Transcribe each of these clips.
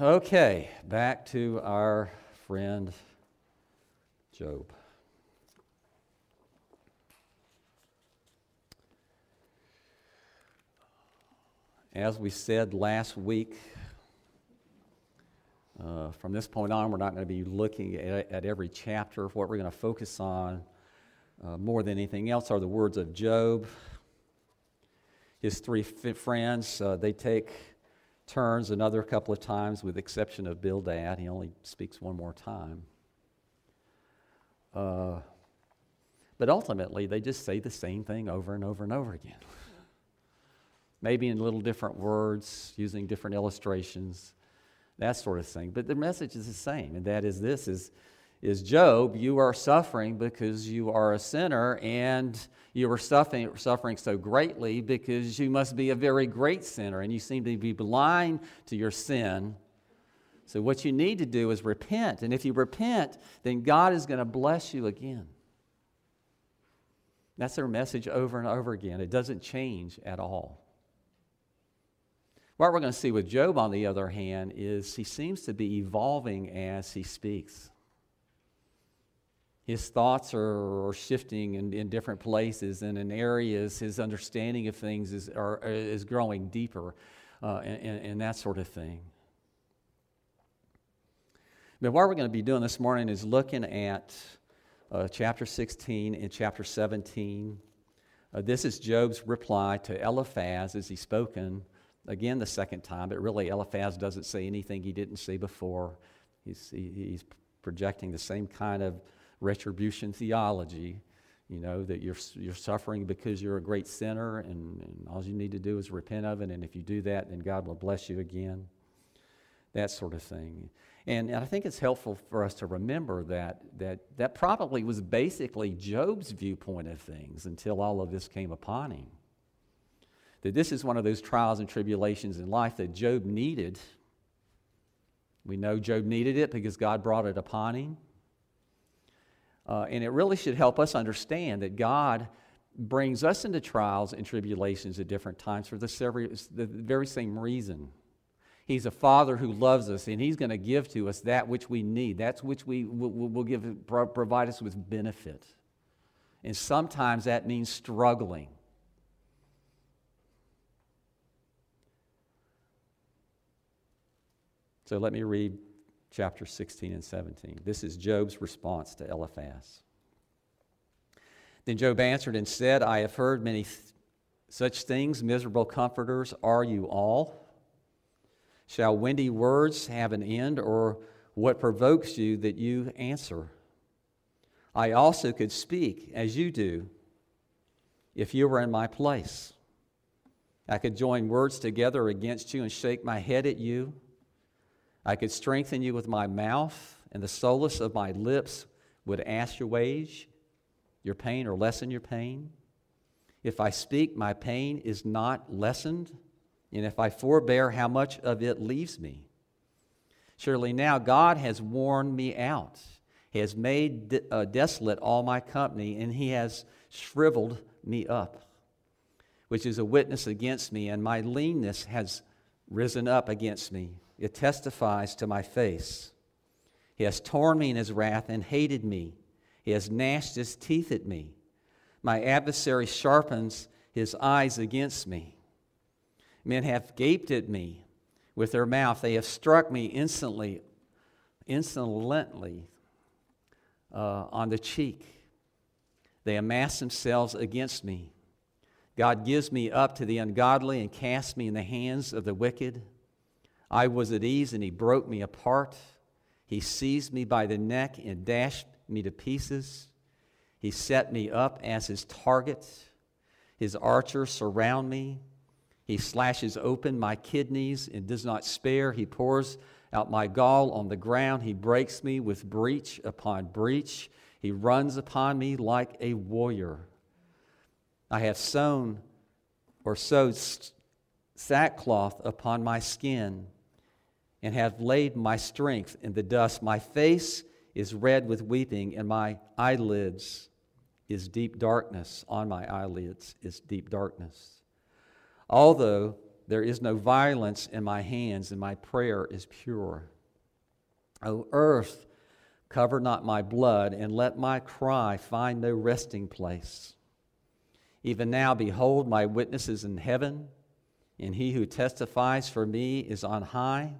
Okay, back to our friend Job. As we said last week, uh, from this point on, we're not going to be looking at, at every chapter. What we're going to focus on uh, more than anything else are the words of Job. His three friends, uh, they take turns another couple of times, with the exception of Bildad. He only speaks one more time. Uh, but ultimately, they just say the same thing over and over and over again. Maybe in little different words, using different illustrations, that sort of thing. But the message is the same, and that is this is is Job, you are suffering because you are a sinner, and you are suffering, suffering so greatly because you must be a very great sinner, and you seem to be blind to your sin. So, what you need to do is repent. And if you repent, then God is going to bless you again. That's their message over and over again. It doesn't change at all. What we're going to see with Job, on the other hand, is he seems to be evolving as he speaks. His thoughts are, are shifting in, in, different places and in areas. His understanding of things is, are, is growing deeper uh, and, and, that sort of thing. But what we're going to be doing this morning is looking at uh, chapter 16 and chapter 17. Uh, this is Job's reply to Eliphaz as he's spoken again the second time, but really Eliphaz doesn't say anything he didn't say before. He's, he, he's projecting the same kind of retribution theology, you know, that you're, you're suffering because you're a great sinner, and, and all you need to do is repent of it, and if you do that, then God will bless you again. That sort of thing. And, and I think it's helpful for us to remember that, that that probably was basically Job's viewpoint of things until all of this came upon him. That this is one of those trials and tribulations in life that Job needed. We know Job needed it because God brought it upon him. Uh, and it really should help us understand that God brings us into trials and tribulations at different times for the, very same reason. He's a father who loves us, and he's going to give to us that which we need. That's which we will, will give, provide us with benefit. And sometimes that means struggling. So let me read chapter 16 and 17. This is Job's response to Eliphaz. Then Job answered and said, I have heard many th- such things, miserable comforters, are you all? Shall windy words have an end, or what provokes you that you answer? I also could speak as you do if you were in my place. I could join words together against you and shake my head at you. I could strengthen you with my mouth, and the solace of my lips would assuage your wage, your pain or lessen your pain. If I speak, my pain is not lessened, and if I forbear, how much of it leaves me? Surely now God has worn me out. He has made de- uh, desolate all my company, and He has shriveled me up, which is a witness against me, and my leanness has risen up against me. It testifies to my face. He has torn me in his wrath and hated me. He has gnashed his teeth at me. My adversary sharpens his eyes against me. Men have gaped at me with their mouth. They have struck me instantly, insolently uh, on the cheek. They amass themselves against me. God gives me up to the ungodly and casts me in the hands of the wicked. I was at ease and he broke me apart. He seized me by the neck and dashed me to pieces. He set me up as his target. His archers surround me. He slashes open my kidneys and does not spare. He pours out my gall on the ground. He breaks me with breach upon breach. He runs upon me like a warrior. I have sown or sewed sackcloth upon my skin and have laid my strength in the dust. My face is red with weeping, and my eyelids is deep darkness. On my eyelids is deep darkness. Although there is no violence in my hands, and my prayer is pure. O earth, cover not my blood, and let my cry find no resting place. Even now, behold, my witness is in heaven, and he who testifies for me is on high.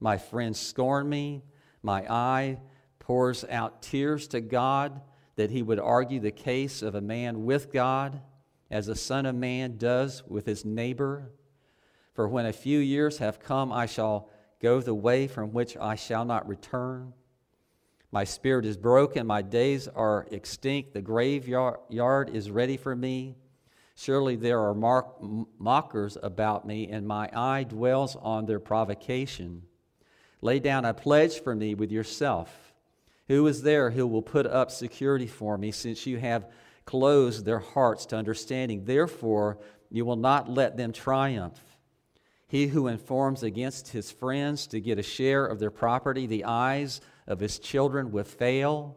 My friends scorn me, my eye pours out tears to God that he would argue the case of a man with God as a son of man does with his neighbor. For when a few years have come, I shall go the way from which I shall not return. My spirit is broken, my days are extinct, the graveyard is ready for me. Surely there are mockers about me, and my eye dwells on their provocation. Lay down a pledge for me with yourself. Who is there who will put up security for me, since you have closed their hearts to understanding? Therefore, you will not let them triumph. He who informs against his friends to get a share of their property, the eyes of his children will fail.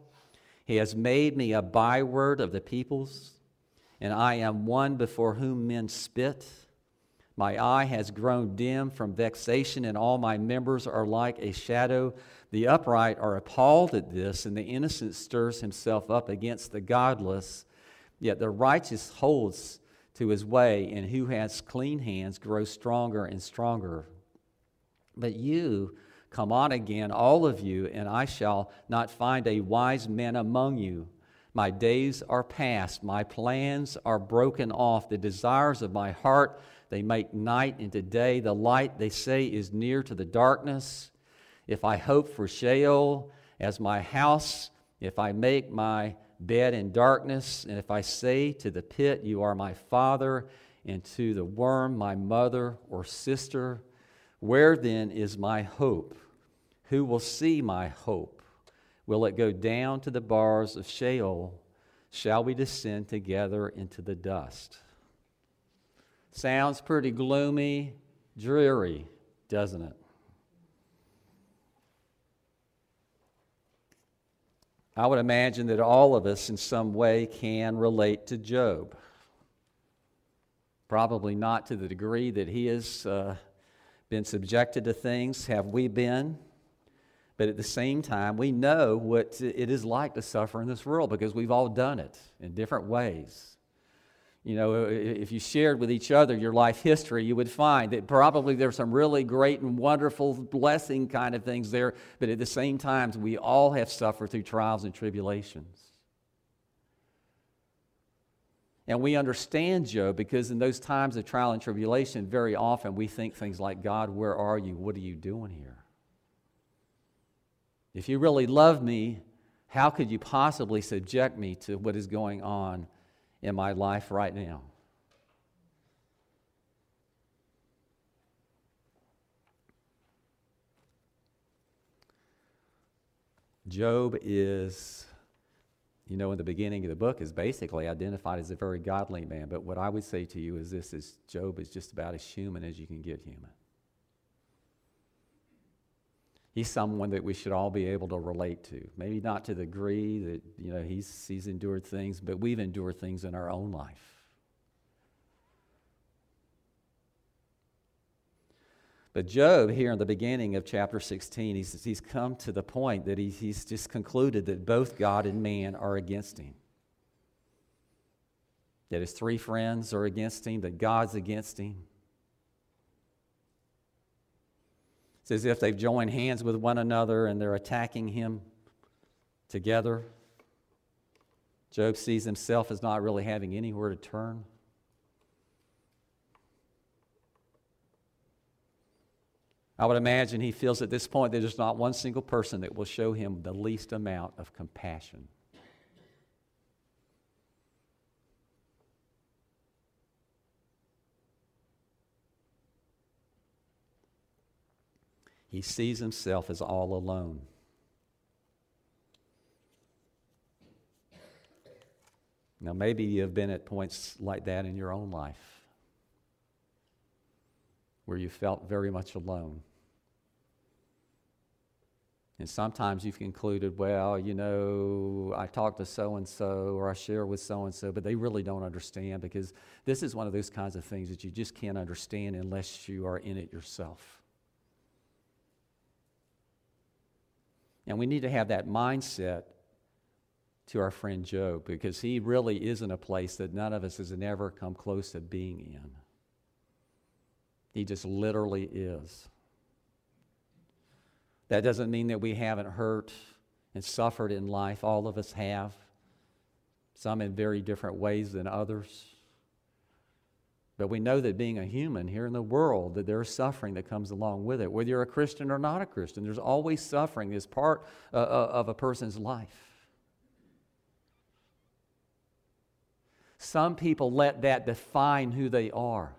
He has made me a byword of the peoples, and I am one before whom men spit. My eye has grown dim from vexation, and all my members are like a shadow. The upright are appalled at this, and the innocent stirs himself up against the godless. Yet the righteous holds to his way, and who has clean hands grows stronger and stronger. But you, come on again, all of you, and I shall not find a wise man among you. My days are past, my plans are broken off, the desires of my heart they make night into day. The light, they say, is near to the darkness. If I hope for Sheol as my house, if I make my bed in darkness, and if I say to the pit, You are my father, and to the worm, my mother or sister, where then is my hope? Who will see my hope? Will it go down to the bars of Sheol? Shall we descend together into the dust? Sounds pretty gloomy, dreary, doesn't it? I would imagine that all of us in some way can relate to Job. Probably not to the degree that he has uh, been subjected to things, have we been? But at the same time, we know what it is like to suffer in this world because we've all done it in different ways you know, if you shared with each other your life history, you would find that probably there's some really great and wonderful blessing kind of things there, but at the same time, we all have suffered through trials and tribulations. And we understand Job because in those times of trial and tribulation, very often we think things like, God, where are you? What are you doing here? If you really love me, how could you possibly subject me to what is going on in my life right now. Job is, you know, in the beginning of the book, is basically identified as a very godly man. But what I would say to you is this is Job is just about as human as you can get human. He's someone that we should all be able to relate to. Maybe not to the degree that you know he's, he's endured things, but we've endured things in our own life. But Job, here in the beginning of chapter 16, he's, he's come to the point that he, he's just concluded that both God and man are against him. That his three friends are against him, that God's against him. It's as if they've joined hands with one another and they're attacking him together. Job sees himself as not really having anywhere to turn. I would imagine he feels at this point there's not one single person that will show him the least amount of compassion. He sees himself as all alone. Now, maybe you have been at points like that in your own life where you felt very much alone. And sometimes you've concluded, well, you know, I talked to so and so or I share with so and so, but they really don't understand because this is one of those kinds of things that you just can't understand unless you are in it yourself. And we need to have that mindset to our friend Job because he really is in a place that none of us has ever come close to being in. He just literally is. That doesn't mean that we haven't hurt and suffered in life. All of us have, some in very different ways than others. But we know that being a human here in the world, that there's suffering that comes along with it. Whether you're a Christian or not a Christian, there's always suffering as part uh, uh, of a person's life. Some people let that define who they are.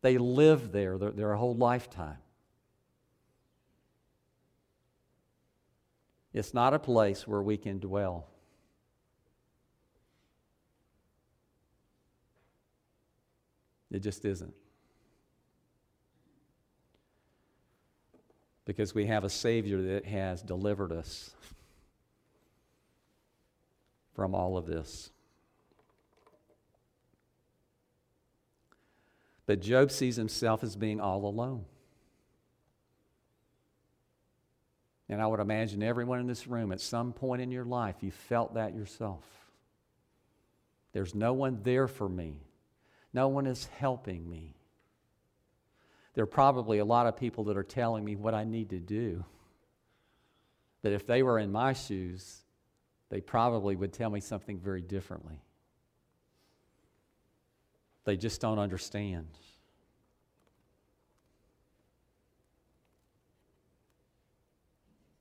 They live there their, their whole lifetime. It's not a place where we can dwell. It just isn't. Because we have a Savior that has delivered us from all of this. But Job sees himself as being all alone. And I would imagine everyone in this room at some point in your life, you felt that yourself. There's no one there for me, no one is helping me. There are probably a lot of people that are telling me what I need to do. But if they were in my shoes, they probably would tell me something very differently. They just don't understand.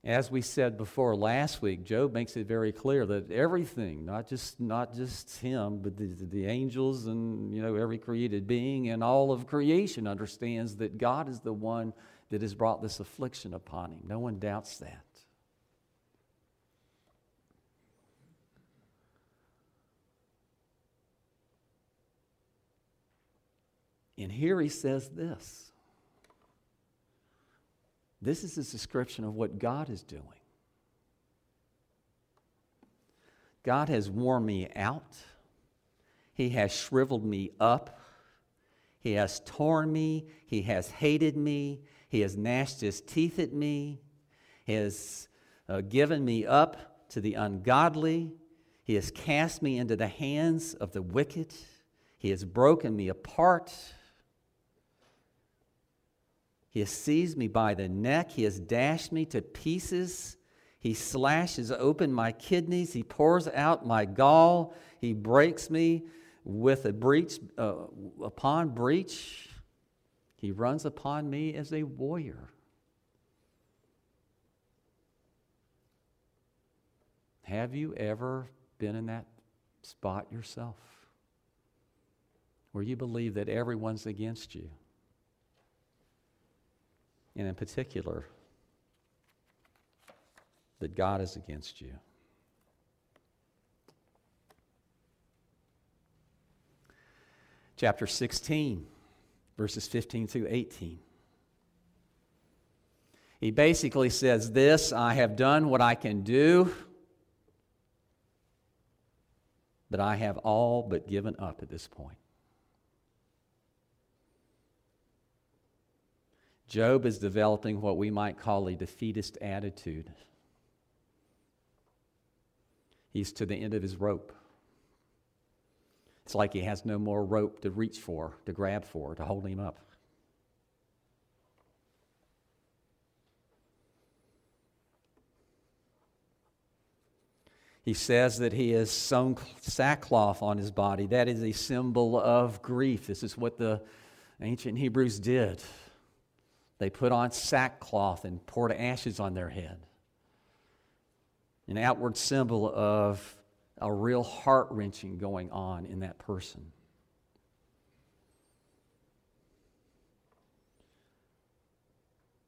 As we said before last week, Job makes it very clear that everything, not just, not just him, but the, the angels and you know, every created being and all of creation understands that God is the one that has brought this affliction upon him. No one doubts that. And here he says this this is a description of what God is doing. God has worn me out. He has shriveled me up. He has torn me. He has hated me. He has gnashed his teeth at me. He has uh, given me up to the ungodly. He has cast me into the hands of the wicked. He has broken me apart. He has seized me by the neck. He has dashed me to pieces. He slashes open my kidneys. He pours out my gall. He breaks me with a breach uh, upon breach. He runs upon me as a warrior. Have you ever been in that spot yourself? Where you believe that everyone's against you? And in particular, that God is against you. Chapter 16, verses 15 through 18. He basically says, This, I have done what I can do, but I have all but given up at this point. Job is developing what we might call a defeatist attitude. He's to the end of his rope. It's like he has no more rope to reach for, to grab for, to hold him up. He says that he has sewn sackcloth on his body. That is a symbol of grief. This is what the ancient Hebrews did. They put on sackcloth and poured ashes on their head. An outward symbol of a real heart wrenching going on in that person.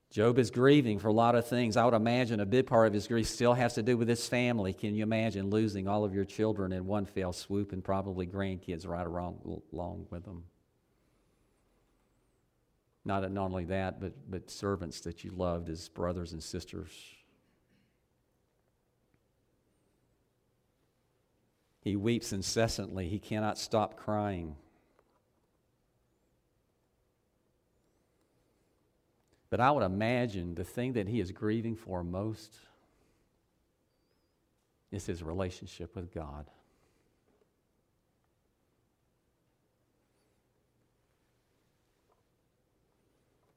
Job is grieving for a lot of things. I would imagine a big part of his grief still has to do with his family. Can you imagine losing all of your children in one fell swoop and probably grandkids right along, along with them? Not, not only that, but, but servants that you loved as brothers and sisters. He weeps incessantly. He cannot stop crying. But I would imagine the thing that he is grieving for most is his relationship with God.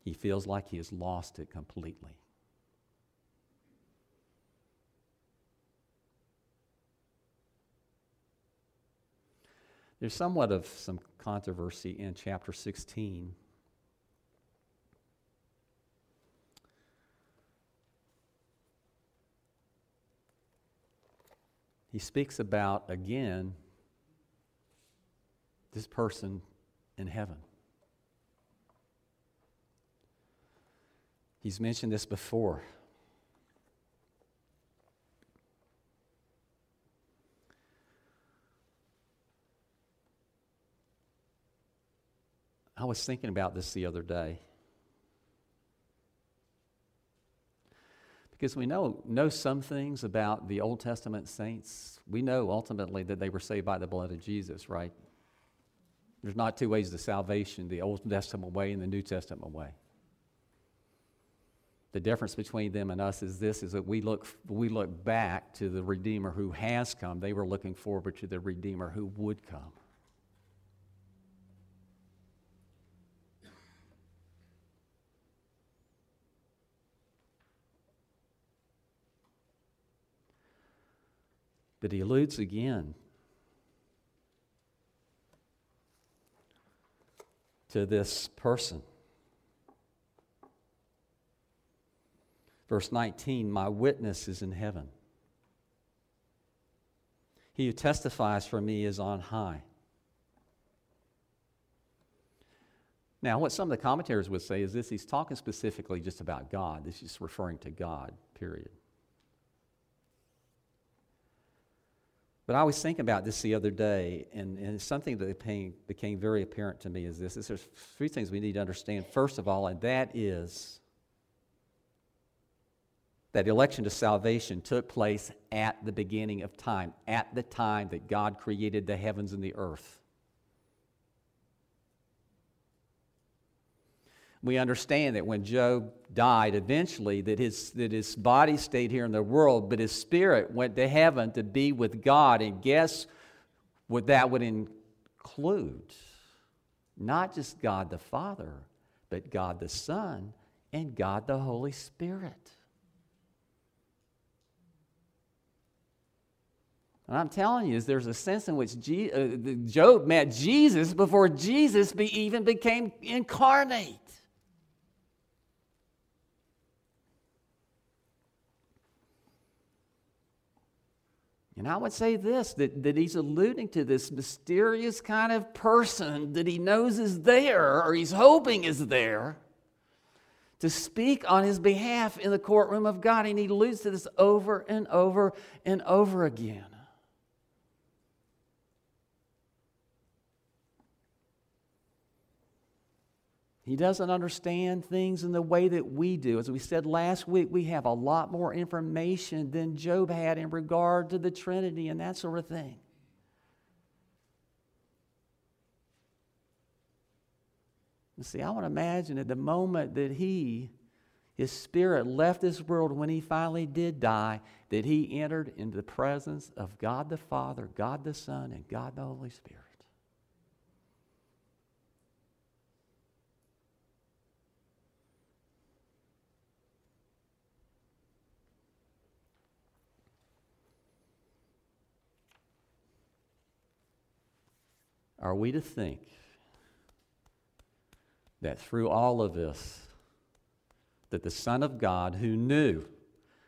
He feels like he has lost it completely. There's somewhat of some controversy in chapter 16. He speaks about, again, this person in heaven. He's mentioned this before. I was thinking about this the other day. Because we know, know some things about the Old Testament saints. We know ultimately that they were saved by the blood of Jesus, right? There's not two ways to salvation the Old Testament way and the New Testament way. The difference between them and us is this is that we look, we look back to the Redeemer who has come. They were looking forward to the Redeemer who would come. But he alludes again to this person. Verse 19 My witness is in heaven. He who testifies for me is on high. Now, what some of the commentators would say is this he's talking specifically just about God. This is referring to God, period. But I was thinking about this the other day, and, and something that became, became very apparent to me is this. Is there's three things we need to understand, first of all, and that is that election to salvation took place at the beginning of time, at the time that God created the heavens and the earth. we understand that when Job died eventually that his, that his body stayed here in the world, but his spirit went to heaven to be with God. And guess what that would include? Not just God the Father, but God the Son and God the Holy Spirit. And I'm telling you, is there's a sense in which uh, Job met Jesus before Jesus be, even became incarnate. And I would say this that, that he's alluding to this mysterious kind of person that he knows is there, or he's hoping is there, to speak on his behalf in the courtroom of God. And he alludes to this over and over and over again. He doesn't understand things in the way that we do. As we said last week, we have a lot more information than Job had in regard to the Trinity and that sort of thing. You see, I want to imagine at the moment that he, his spirit left this world when he finally did die, that he entered into the presence of God the Father, God the Son, and God the Holy Spirit. Are we to think that through all of this, that the Son of God, who knew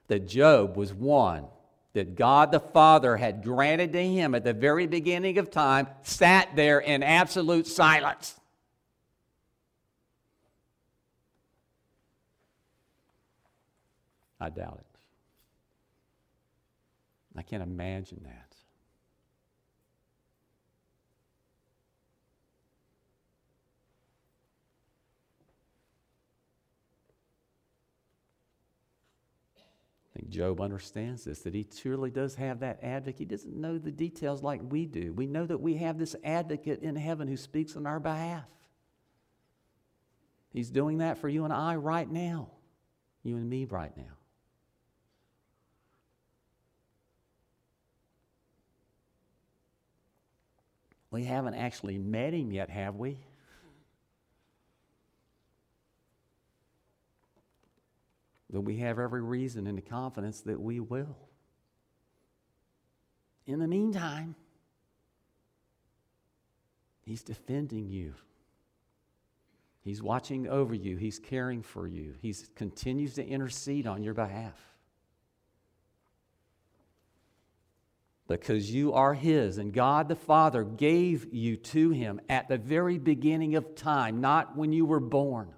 that Job was one that God the Father had granted to him at the very beginning of time, sat there in absolute silence? I doubt it. I can't imagine that. Think Job understands this, that he truly does have that advocate. He doesn't know the details like we do. We know that we have this advocate in heaven who speaks on our behalf. He's doing that for you and I right now, you and me right now. We haven't actually met him yet, have we? But we have every reason and the confidence that we will. In the meantime, He's defending you. He's watching over you. He's caring for you. He continues to intercede on your behalf. Because you are His, and God the Father gave you to Him at the very beginning of time, not when you were born.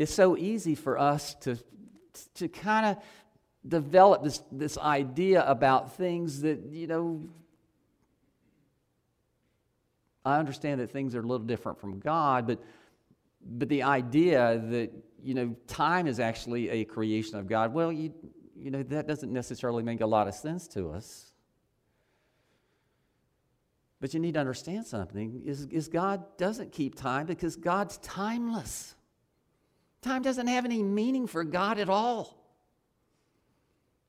It's so easy for us to, to kind of develop this, this idea about things that, you know, I understand that things are a little different from God, but, but the idea that, you know, time is actually a creation of God, well, you, you know, that doesn't necessarily make a lot of sense to us. But you need to understand something is, is God doesn't keep time because God's timeless. Time doesn't have any meaning for God at all.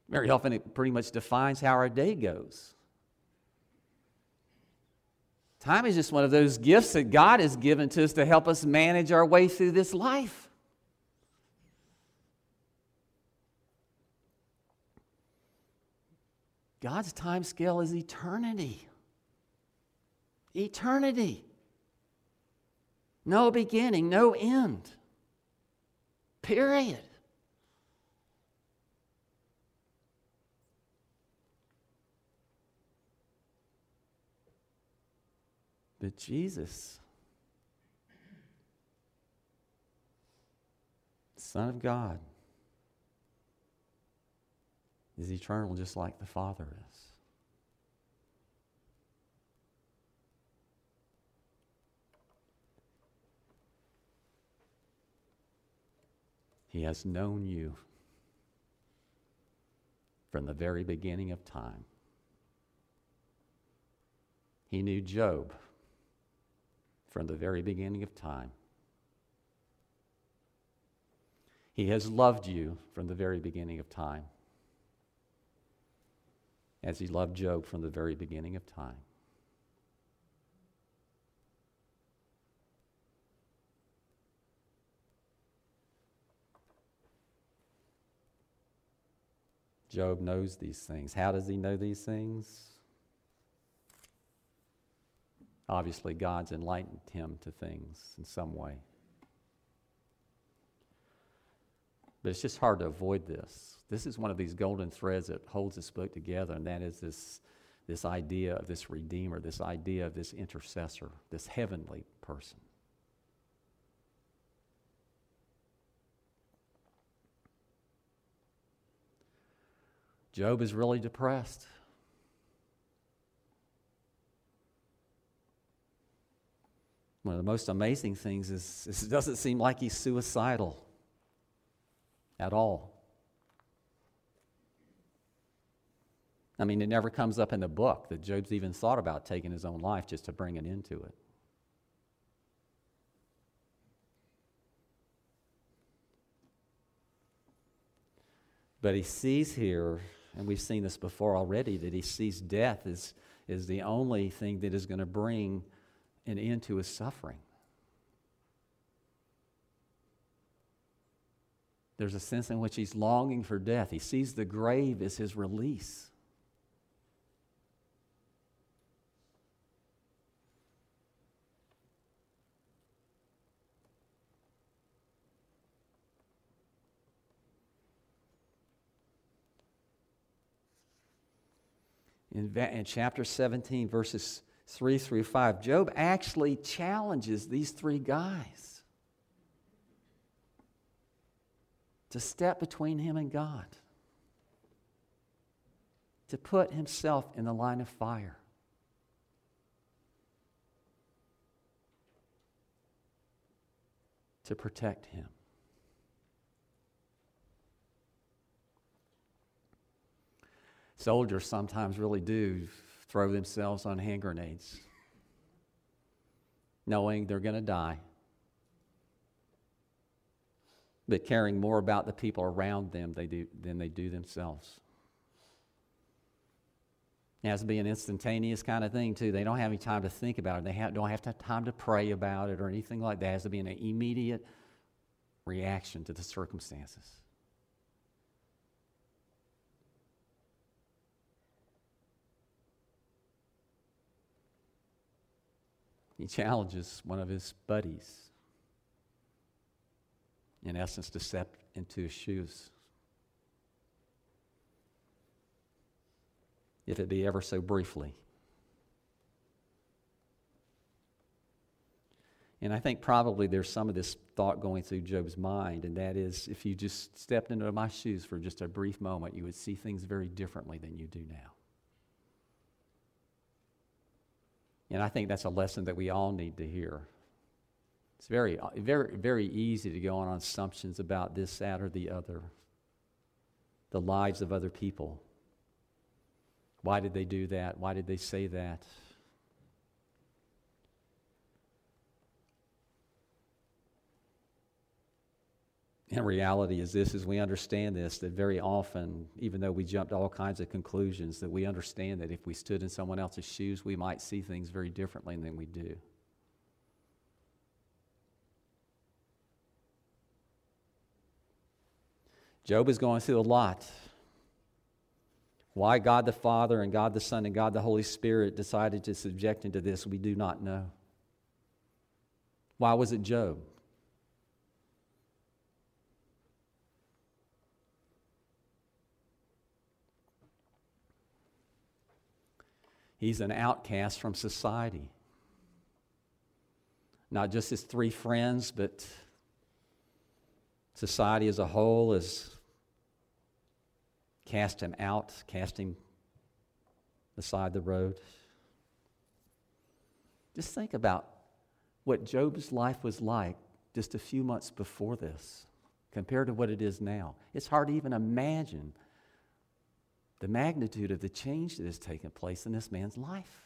Very often, it pretty much defines how our day goes. Time is just one of those gifts that God has given to us to help us manage our way through this life. God's time scale is eternity. Eternity. No beginning, no end. Period. But Jesus, Son of God, is eternal just like the Father is. He has known you from the very beginning of time. He knew Job from the very beginning of time. He has loved you from the very beginning of time, as he loved Job from the very beginning of time. Job knows these things. How does he know these things? Obviously, God's enlightened him to things in some way. But it's just hard to avoid this. This is one of these golden threads that holds this book together, and that is this, this idea of this Redeemer, this idea of this intercessor, this heavenly person. Job is really depressed. One of the most amazing things is, is it doesn't seem like he's suicidal at all. I mean, it never comes up in the book that Job's even thought about taking his own life just to bring an end to it. But he sees here and we've seen this before already, that he sees death as, as the only thing that is going to bring an end to his suffering. There's a sense in which he's longing for death. He sees the grave as his release. In, in chapter 17, verses 3 through 5, Job actually challenges these three guys to step between him and God, to put himself in the line of fire. To protect him. Soldiers sometimes really do throw themselves on hand grenades, knowing they're going to die, but caring more about the people around them they do, than they do themselves. It has to be an instantaneous kind of thing, too. They don't have any time to think about it. They have, don't have time to pray about it or anything like that. It has to be an immediate reaction to the circumstances. He challenges one of his buddies, in essence, to step into his shoes. if it be ever so briefly. And I think probably there's some of this thought going through Job's mind, and that is if you just stepped into my shoes for just a brief moment, you would see things very differently than you do now. And I think that's a lesson that we all need to hear. It's very, very, very easy to go on assumptions about this, that, or the other, the lives of other people. Why did they do that? Why did they say that? And reality is this as we understand this that very often even though we jump to all kinds of conclusions that we understand that if we stood in someone else's shoes we might see things very differently than we do job is going through a lot why God the Father and God the Son and God the Holy Spirit decided to subject him to this, we do not know. Why was it Job? He's an outcast from society. Not just his three friends, but society as a whole has cast him out, cast him beside the road. Just think about what Job's life was like just a few months before this compared to what it is now. It's hard to even imagine the magnitude of the change that has taken place in this man's life.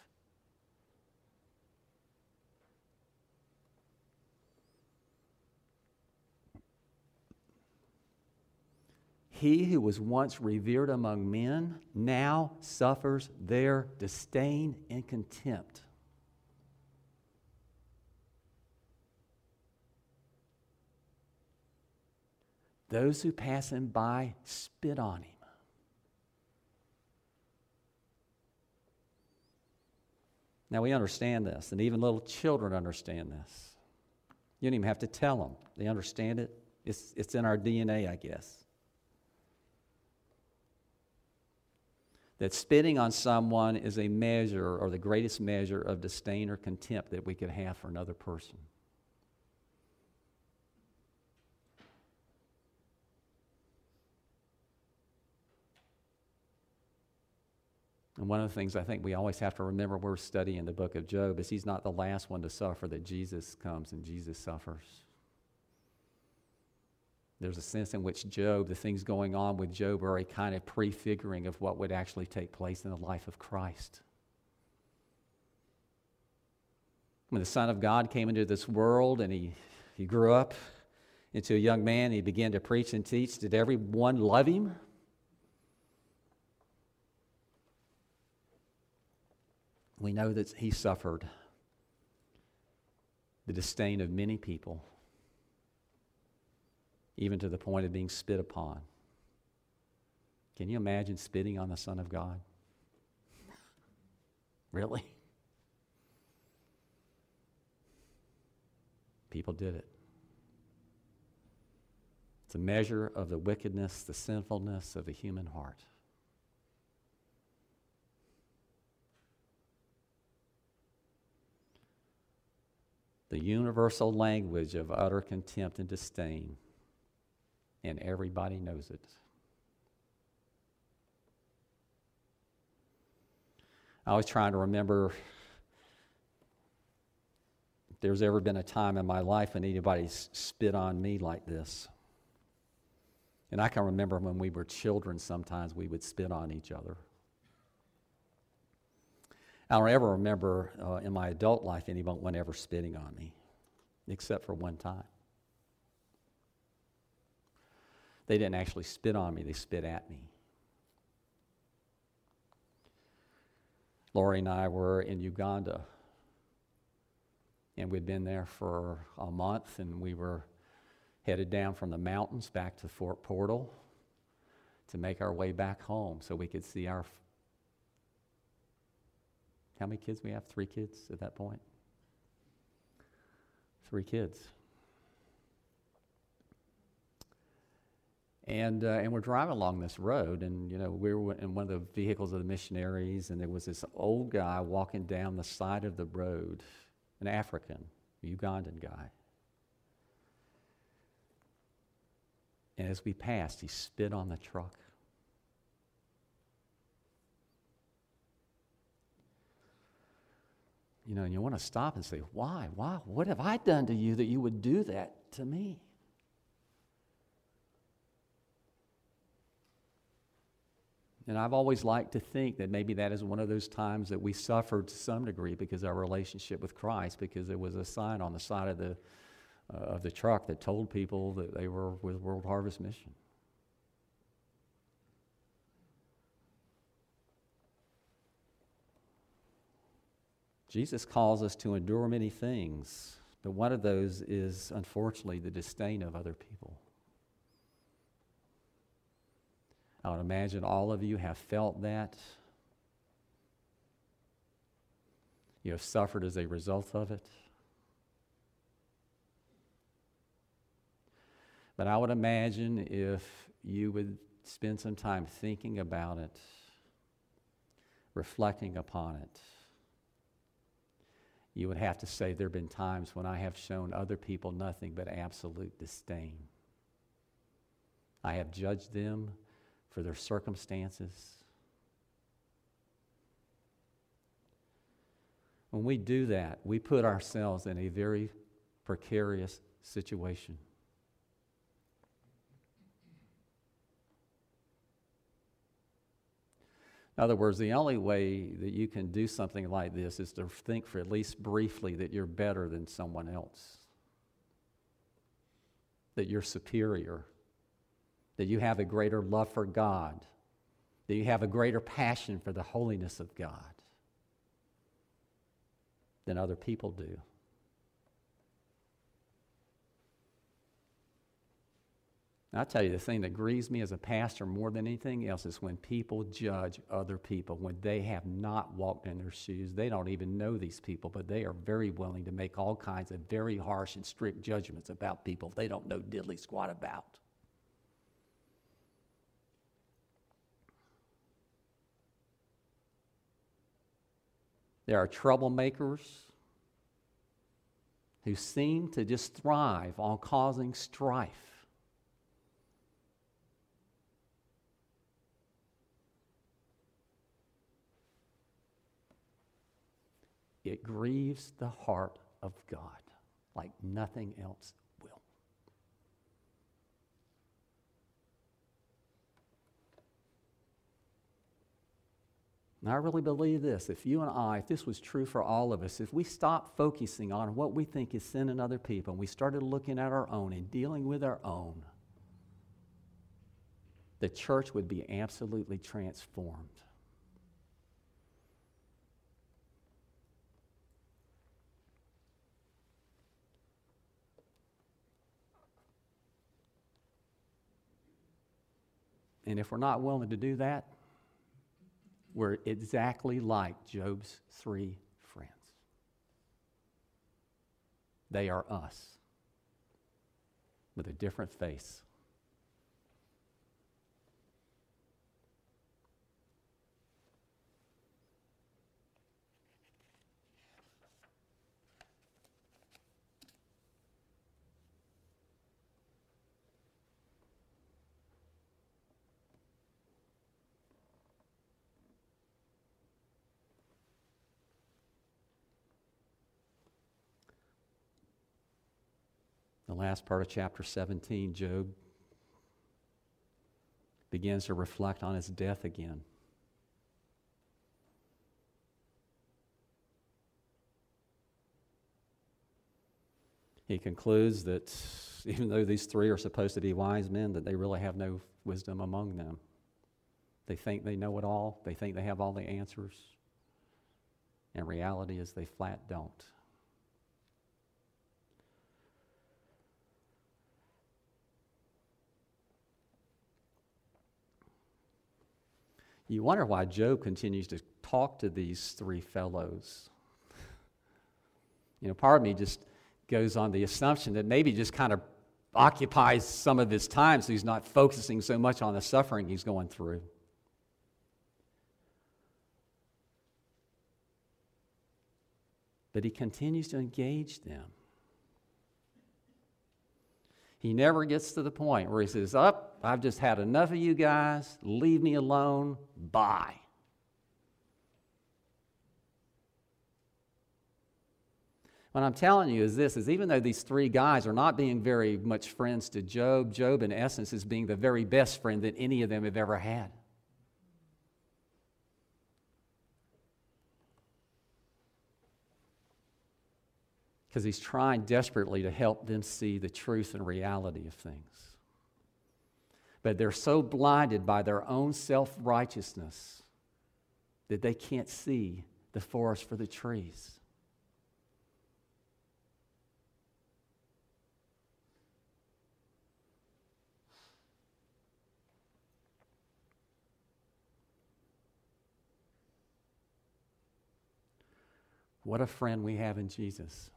He who was once revered among men now suffers their disdain and contempt. Those who pass him by spit on him. Now we understand this, and even little children understand this. You don't even have to tell them, they understand it. It's, it's in our DNA, I guess. that spitting on someone is a measure or the greatest measure of disdain or contempt that we could have for another person. And one of the things I think we always have to remember we're studying the book of Job is he's not the last one to suffer, that Jesus comes and Jesus suffers. There's a sense in which Job, the things going on with Job, are a kind of prefiguring of what would actually take place in the life of Christ. When the Son of God came into this world and he, he grew up into a young man, he began to preach and teach. Did everyone love him? We know that he suffered the disdain of many people even to the point of being spit upon. Can you imagine spitting on the Son of God? really? People did it. It's a measure of the wickedness, the sinfulness of the human heart. The universal language of utter contempt and disdain and everybody knows it. I was trying to remember if there's ever been a time in my life when anybody's spit on me like this. And I can remember when we were children, sometimes we would spit on each other. I don't ever remember uh, in my adult life anyone ever spitting on me, except for one time. They didn't actually spit on me, they spit at me. Lori and I were in Uganda, and we'd been there for a month, and we were headed down from the mountains back to Fort Portal to make our way back home so we could see our how many kids we have? Three kids at that point? Three kids. And, uh, and we're driving along this road, and you know we were in one of the vehicles of the missionaries, and there was this old guy walking down the side of the road, an African, Ugandan guy. And as we passed, he spit on the truck. You know, and you want to stop and say, Why? Why? What have I done to you that you would do that to me? And I've always liked to think that maybe that is one of those times that we suffered to some degree because our relationship with Christ, because there was a sign on the side of the, uh, of the truck that told people that they were with World Harvest Mission. Jesus calls us to endure many things, but one of those is, unfortunately, the disdain of other people. I would imagine all of you have felt that. You have suffered as a result of it. But I would imagine if you would spend some time thinking about it, reflecting upon it, you would have to say there have been times when I have shown other people nothing but absolute disdain. I have judged them for their circumstances. When we do that, we put ourselves in a very precarious situation. In other words, the only way that you can do something like this is to think for at least briefly that you're better than someone else, that you're superior, that you have a greater love for God, that you have a greater passion for the holiness of God than other people do. I tell you, the thing that grieves me as a pastor more than anything else is when people judge other people when they have not walked in their shoes. They don't even know these people, but they are very willing to make all kinds of very harsh and strict judgments about people they don't know diddly squat about. There are troublemakers who seem to just thrive on causing strife. It grieves the heart of God like nothing else will. And I really believe this. If you and I, if this was true for all of us, if we stopped focusing on what we think is sin in other people and we started looking at our own and dealing with our own, the church would be absolutely transformed. And if we're not willing to do that, we're exactly like Job's three friends. They are us with a different face. the last part of chapter 17, Job begins to reflect on his death again. He concludes that even though these three are supposed to be wise men, that they really have no wisdom among them. They think they know it all, they think they have all the answers. And reality is they flat don't. You wonder why Job continues to talk to these three fellows. You know, part of me just goes on the assumption that maybe just kind of occupies some of his time so he's not focusing so much on the suffering he's going through. But he continues to engage them. He never gets to the point where he says, Up, I've just had enough of you guys. Leave me alone. Bye. What I'm telling you is this is even though these three guys are not being very much friends to Job, Job in essence is being the very best friend that any of them have ever had. Because he's trying desperately to help them see the truth and reality of things. But they're so blinded by their own self righteousness that they can't see the forest for the trees. What a friend we have in Jesus.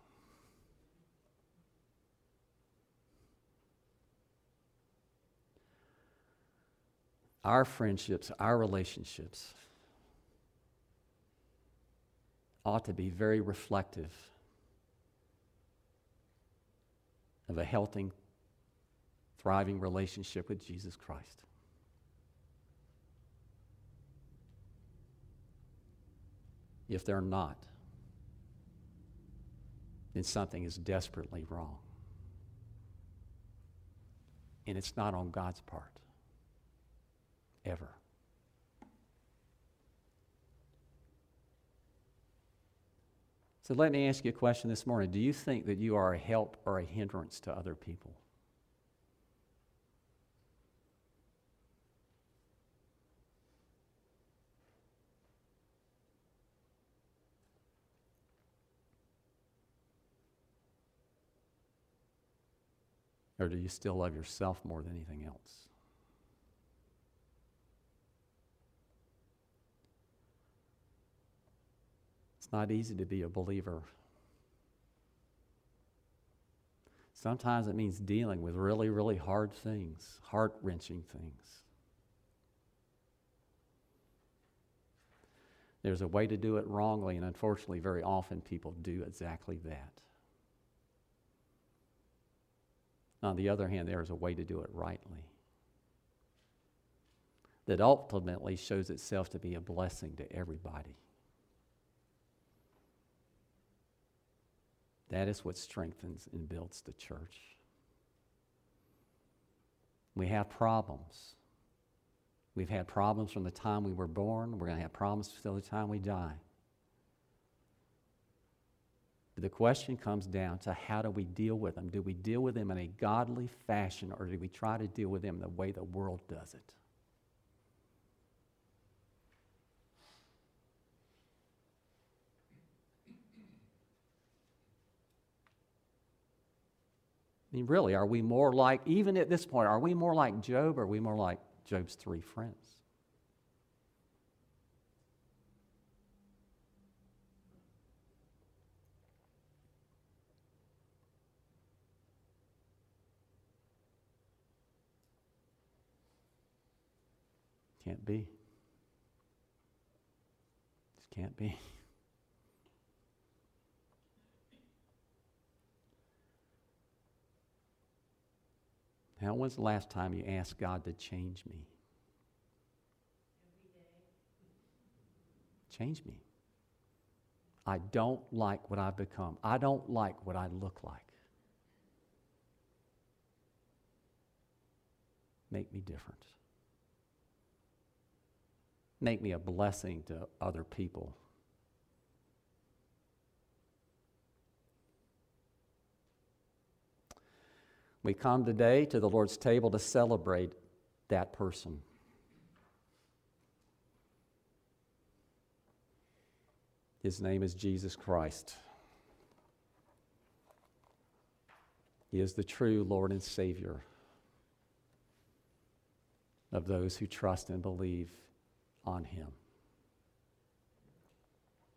Our friendships, our relationships ought to be very reflective of a healthy, thriving relationship with Jesus Christ. If they're not, then something is desperately wrong. And it's not on God's part ever. So let me ask you a question this morning. Do you think that you are a help or a hindrance to other people? Or do you still love yourself more than anything else? It's not easy to be a believer. Sometimes it means dealing with really, really hard things, heart wrenching things. There's a way to do it wrongly, and unfortunately, very often people do exactly that. On the other hand, there is a way to do it rightly that ultimately shows itself to be a blessing to everybody. That is what strengthens and builds the church. We have problems. We've had problems from the time we were born. We're going to have problems till the time we die. But the question comes down to how do we deal with them? Do we deal with them in a godly fashion or do we try to deal with them the way the world does it? I mean, really, are we more like, even at this point, are we more like Job or are we more like Job's three friends? Can't be. Just can't be. Now, when's the last time you asked God to change me? Change me. I don't like what I've become. I don't like what I look like. Make me different. Make me a blessing to other people. We come today to the Lord's table to celebrate that person. His name is Jesus Christ. He is the true Lord and Savior of those who trust and believe on Him.